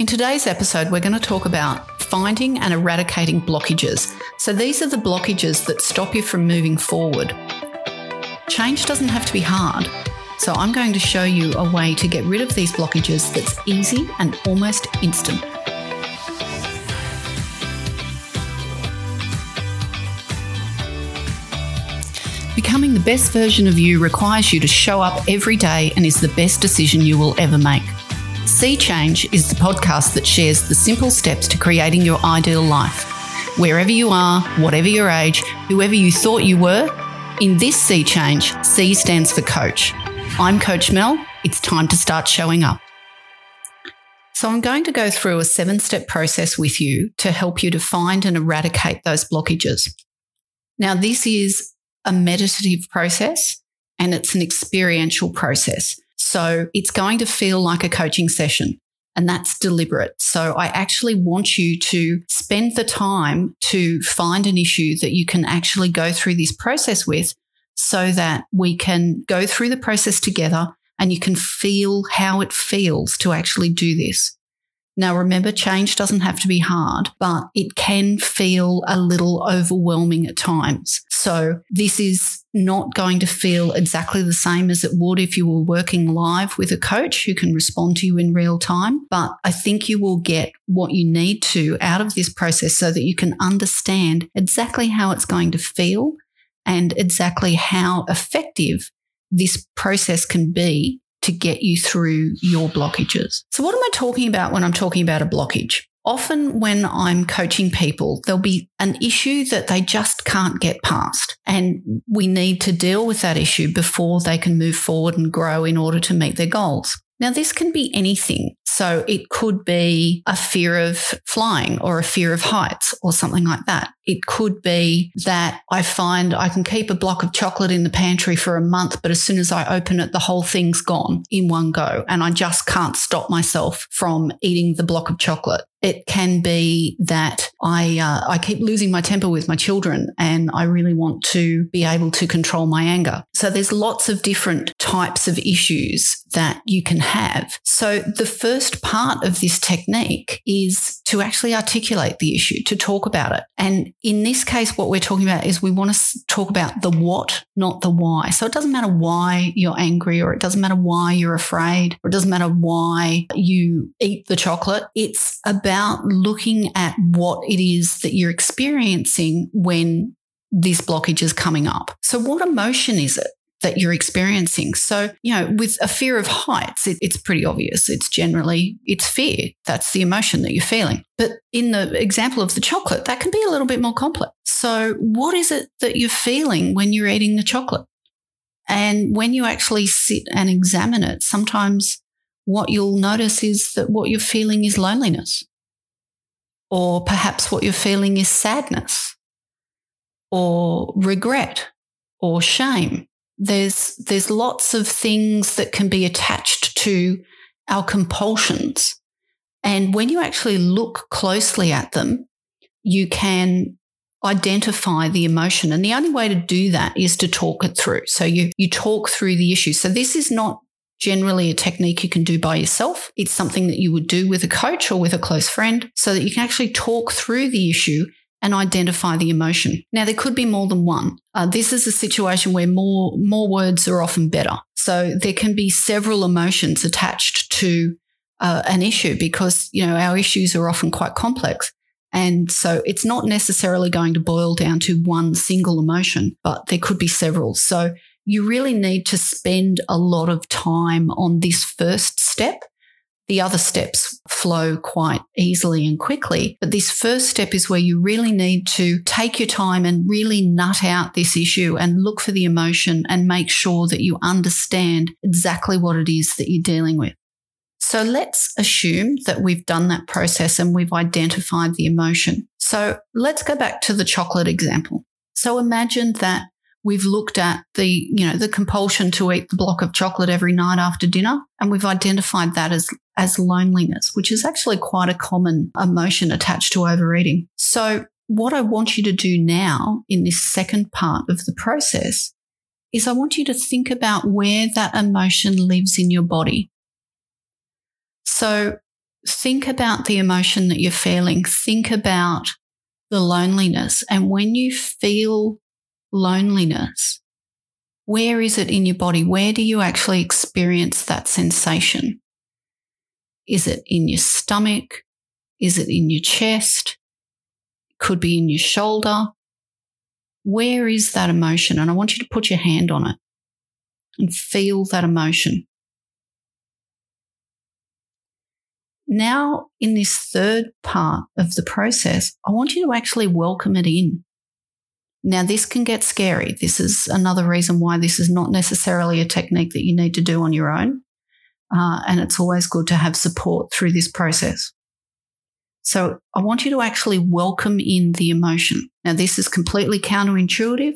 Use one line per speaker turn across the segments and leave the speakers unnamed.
In today's episode, we're going to talk about finding and eradicating blockages. So, these are the blockages that stop you from moving forward. Change doesn't have to be hard. So, I'm going to show you a way to get rid of these blockages that's easy and almost instant. Becoming the best version of you requires you to show up every day and is the best decision you will ever make. Sea Change is the podcast that shares the simple steps to creating your ideal life. Wherever you are, whatever your age, whoever you thought you were, in this Sea Change, C stands for coach. I'm Coach Mel. It's time to start showing up. So, I'm going to go through a seven step process with you to help you to find and eradicate those blockages. Now, this is a meditative process and it's an experiential process. So it's going to feel like a coaching session and that's deliberate. So I actually want you to spend the time to find an issue that you can actually go through this process with so that we can go through the process together and you can feel how it feels to actually do this. Now, remember, change doesn't have to be hard, but it can feel a little overwhelming at times. So this is not going to feel exactly the same as it would if you were working live with a coach who can respond to you in real time. But I think you will get what you need to out of this process so that you can understand exactly how it's going to feel and exactly how effective this process can be to get you through your blockages. So, what am I talking about when I'm talking about a blockage? Often, when I'm coaching people, there'll be an issue that they just can't get past. And we need to deal with that issue before they can move forward and grow in order to meet their goals. Now, this can be anything. So it could be a fear of flying or a fear of heights or something like that. It could be that I find I can keep a block of chocolate in the pantry for a month, but as soon as I open it, the whole thing's gone in one go. And I just can't stop myself from eating the block of chocolate. It can be that I uh, I keep losing my temper with my children, and I really want to be able to control my anger. So there's lots of different types of issues that you can have. So the first part of this technique is to actually articulate the issue, to talk about it. And in this case, what we're talking about is we want to talk about the what, not the why. So it doesn't matter why you're angry, or it doesn't matter why you're afraid, or it doesn't matter why you eat the chocolate. It's about looking at what it is that you're experiencing when this blockage is coming up. So, what emotion is it? that you're experiencing. So, you know, with a fear of heights, it, it's pretty obvious. It's generally, it's fear. That's the emotion that you're feeling. But in the example of the chocolate, that can be a little bit more complex. So, what is it that you're feeling when you're eating the chocolate? And when you actually sit and examine it, sometimes what you'll notice is that what you're feeling is loneliness. Or perhaps what you're feeling is sadness or regret or shame. There's there's lots of things that can be attached to our compulsions. And when you actually look closely at them you can identify the emotion. And the only way to do that is to talk it through. So you you talk through the issue. So this is not generally a technique you can do by yourself it's something that you would do with a coach or with a close friend so that you can actually talk through the issue and identify the emotion. Now, there could be more than one. Uh, this is a situation where more, more words are often better. So there can be several emotions attached to uh, an issue because, you know, our issues are often quite complex. And so it's not necessarily going to boil down to one single emotion, but there could be several. So you really need to spend a lot of time on this first step the other steps flow quite easily and quickly. But this first step is where you really need to take your time and really nut out this issue and look for the emotion and make sure that you understand exactly what it is that you're dealing with. So let's assume that we've done that process and we've identified the emotion. So let's go back to the chocolate example. So imagine that We've looked at the, you know, the compulsion to eat the block of chocolate every night after dinner, and we've identified that as, as loneliness, which is actually quite a common emotion attached to overeating. So what I want you to do now in this second part of the process is I want you to think about where that emotion lives in your body. So think about the emotion that you're feeling. Think about the loneliness. And when you feel loneliness, where is it in your body? Where do you actually experience that sensation? Is it in your stomach? Is it in your chest? Could be in your shoulder. Where is that emotion? And I want you to put your hand on it and feel that emotion. Now, in this third part of the process, I want you to actually welcome it in. Now, this can get scary. This is another reason why this is not necessarily a technique that you need to do on your own. Uh, and it's always good to have support through this process. So I want you to actually welcome in the emotion. Now, this is completely counterintuitive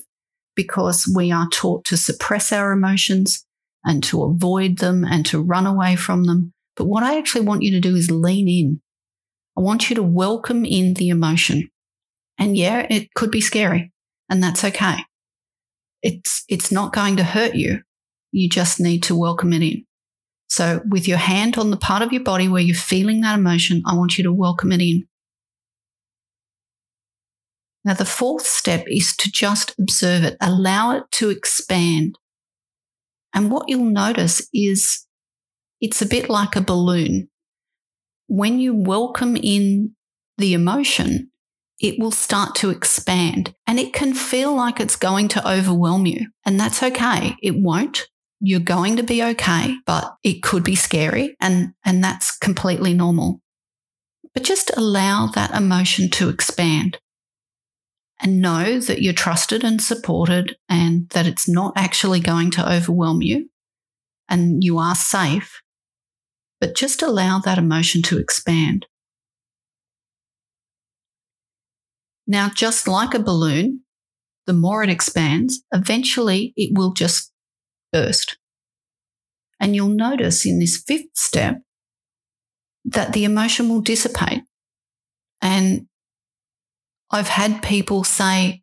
because we are taught to suppress our emotions and to avoid them and to run away from them. But what I actually want you to do is lean in. I want you to welcome in the emotion. And yeah, it could be scary and that's okay. It's, it's not going to hurt you. You just need to welcome it in. So with your hand on the part of your body where you're feeling that emotion, I want you to welcome it in. Now, the fourth step is to just observe it, allow it to expand. And what you'll notice is it's a bit like a balloon. When you welcome in the emotion, it will start to expand and it can feel like it's going to overwhelm you. And that's okay. It won't. You're going to be okay, but it could be scary and, and that's completely normal. But just allow that emotion to expand and know that you're trusted and supported and that it's not actually going to overwhelm you and you are safe. But just allow that emotion to expand. Now, just like a balloon, the more it expands, eventually it will just burst. And you'll notice in this fifth step that the emotion will dissipate and I've had people say,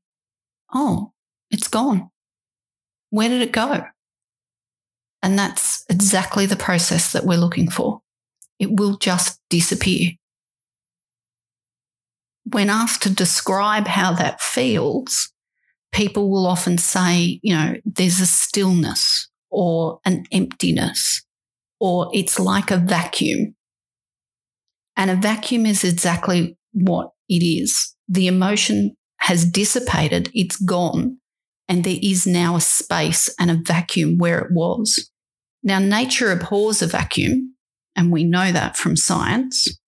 Oh, it's gone. Where did it go? And that's exactly the process that we're looking for. It will just disappear. When asked to describe how that feels, people will often say, you know, there's a stillness or an emptiness, or it's like a vacuum. And a vacuum is exactly what it is the emotion has dissipated, it's gone, and there is now a space and a vacuum where it was. Now, nature abhors a vacuum, and we know that from science.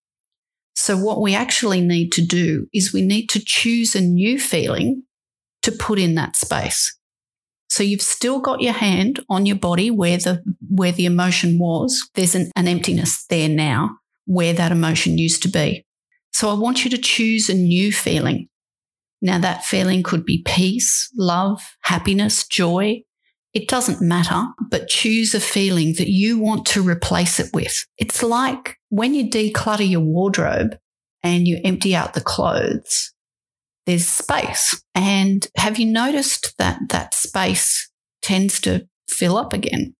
So, what we actually need to do is we need to choose a new feeling to put in that space. So you've still got your hand on your body where the where the emotion was. There's an, an emptiness there now where that emotion used to be. So I want you to choose a new feeling. Now, that feeling could be peace, love, happiness, joy. It doesn't matter, but choose a feeling that you want to replace it with. It's like when you declutter your wardrobe and you empty out the clothes, there's space. And have you noticed that that space tends to fill up again?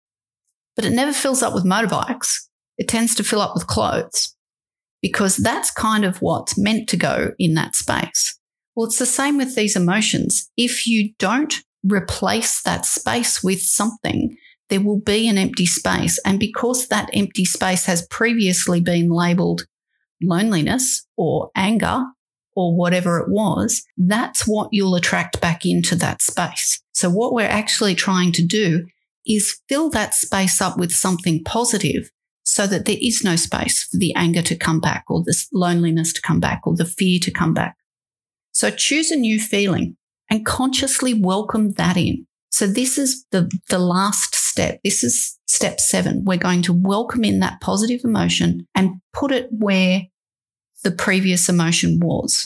But it never fills up with motorbikes. It tends to fill up with clothes because that's kind of what's meant to go in that space. Well, it's the same with these emotions. If you don't replace that space with something, there will be an empty space. And because that empty space has previously been labeled loneliness or anger or whatever it was, that's what you'll attract back into that space. So, what we're actually trying to do is fill that space up with something positive so that there is no space for the anger to come back or this loneliness to come back or the fear to come back. So choose a new feeling and consciously welcome that in. So this is the, the last step. This is step seven. We're going to welcome in that positive emotion and put it where the previous emotion was.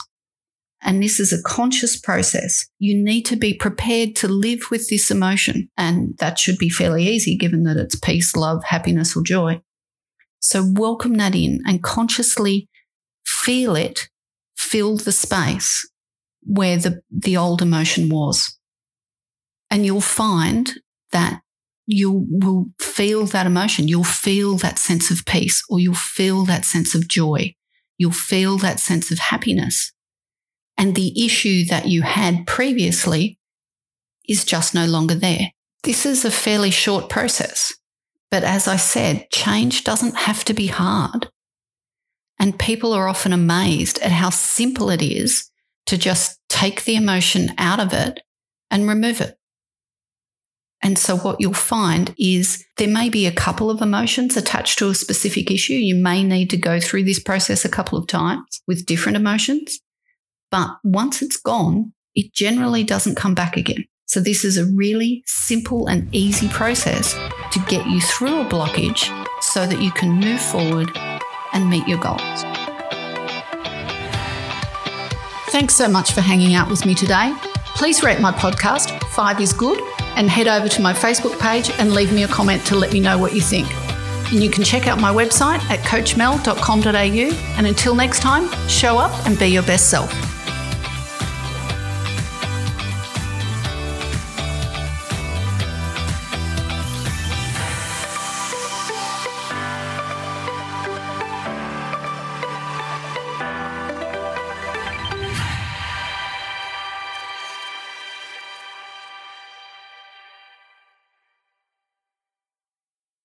And this is a conscious process. You need to be prepared to live with this emotion. And that should be fairly easy given that it's peace, love, happiness, or joy. So welcome that in and consciously feel it fill the space where the, the old emotion was. And you'll find that you will feel that emotion. You'll feel that sense of peace or you'll feel that sense of joy. You'll feel that sense of happiness. And the issue that you had previously is just no longer there. This is a fairly short process. But as I said, change doesn't have to be hard. And people are often amazed at how simple it is to just take the emotion out of it and remove it. And so, what you'll find is there may be a couple of emotions attached to a specific issue. You may need to go through this process a couple of times with different emotions. But once it's gone, it generally doesn't come back again. So, this is a really simple and easy process to get you through a blockage so that you can move forward and meet your goals. Thanks so much for hanging out with me today. Please rate my podcast, Five is Good, and head over to my Facebook page and leave me a comment to let me know what you think. And you can check out my website at coachmel.com.au. And until next time, show up and be your best self.